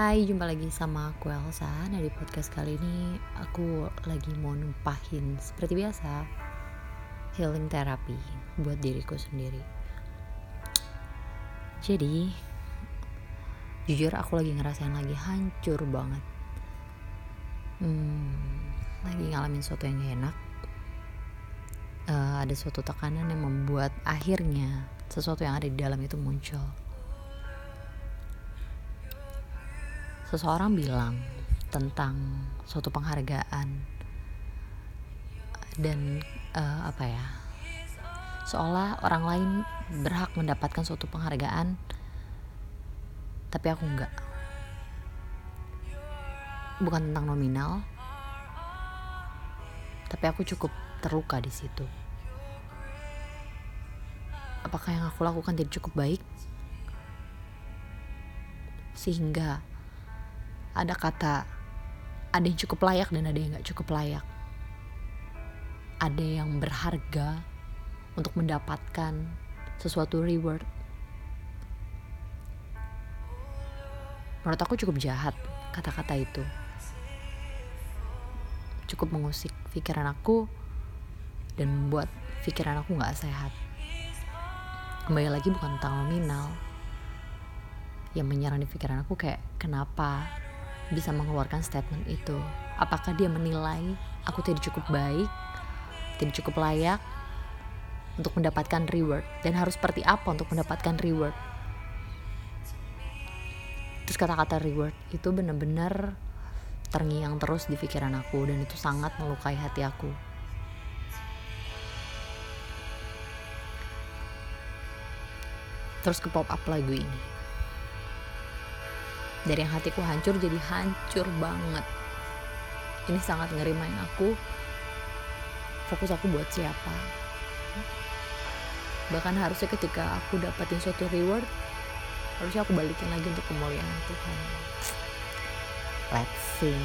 Hai, jumpa lagi sama aku Elsa. Nah, di podcast kali ini aku lagi mau numpahin seperti biasa healing therapy buat diriku sendiri. Jadi, jujur aku lagi ngerasain lagi hancur banget. Hmm, lagi ngalamin sesuatu yang enak. Uh, ada suatu tekanan yang membuat akhirnya sesuatu yang ada di dalam itu muncul seseorang bilang tentang suatu penghargaan dan uh, apa ya seolah orang lain berhak mendapatkan suatu penghargaan tapi aku enggak. Bukan tentang nominal tapi aku cukup terluka di situ. Apakah yang aku lakukan tidak cukup baik? Sehingga ada kata ada yang cukup layak dan ada yang gak cukup layak. Ada yang berharga untuk mendapatkan sesuatu reward. Menurut aku cukup jahat kata-kata itu. Cukup mengusik pikiran aku dan membuat pikiran aku gak sehat. Kembali lagi bukan tentang nominal. Yang menyerang di pikiran aku kayak kenapa bisa mengeluarkan statement itu? Apakah dia menilai aku tidak cukup baik, tidak cukup layak untuk mendapatkan reward dan harus seperti apa untuk mendapatkan reward? Terus kata-kata reward itu benar-benar terngiang terus di pikiran aku dan itu sangat melukai hati aku. Terus ke pop up lagu ini dari yang hatiku hancur jadi hancur banget. Ini sangat ngerimain aku. Fokus aku buat siapa? Bahkan harusnya ketika aku dapetin suatu reward harusnya aku balikin lagi untuk kemuliaan Tuhan. Let's sing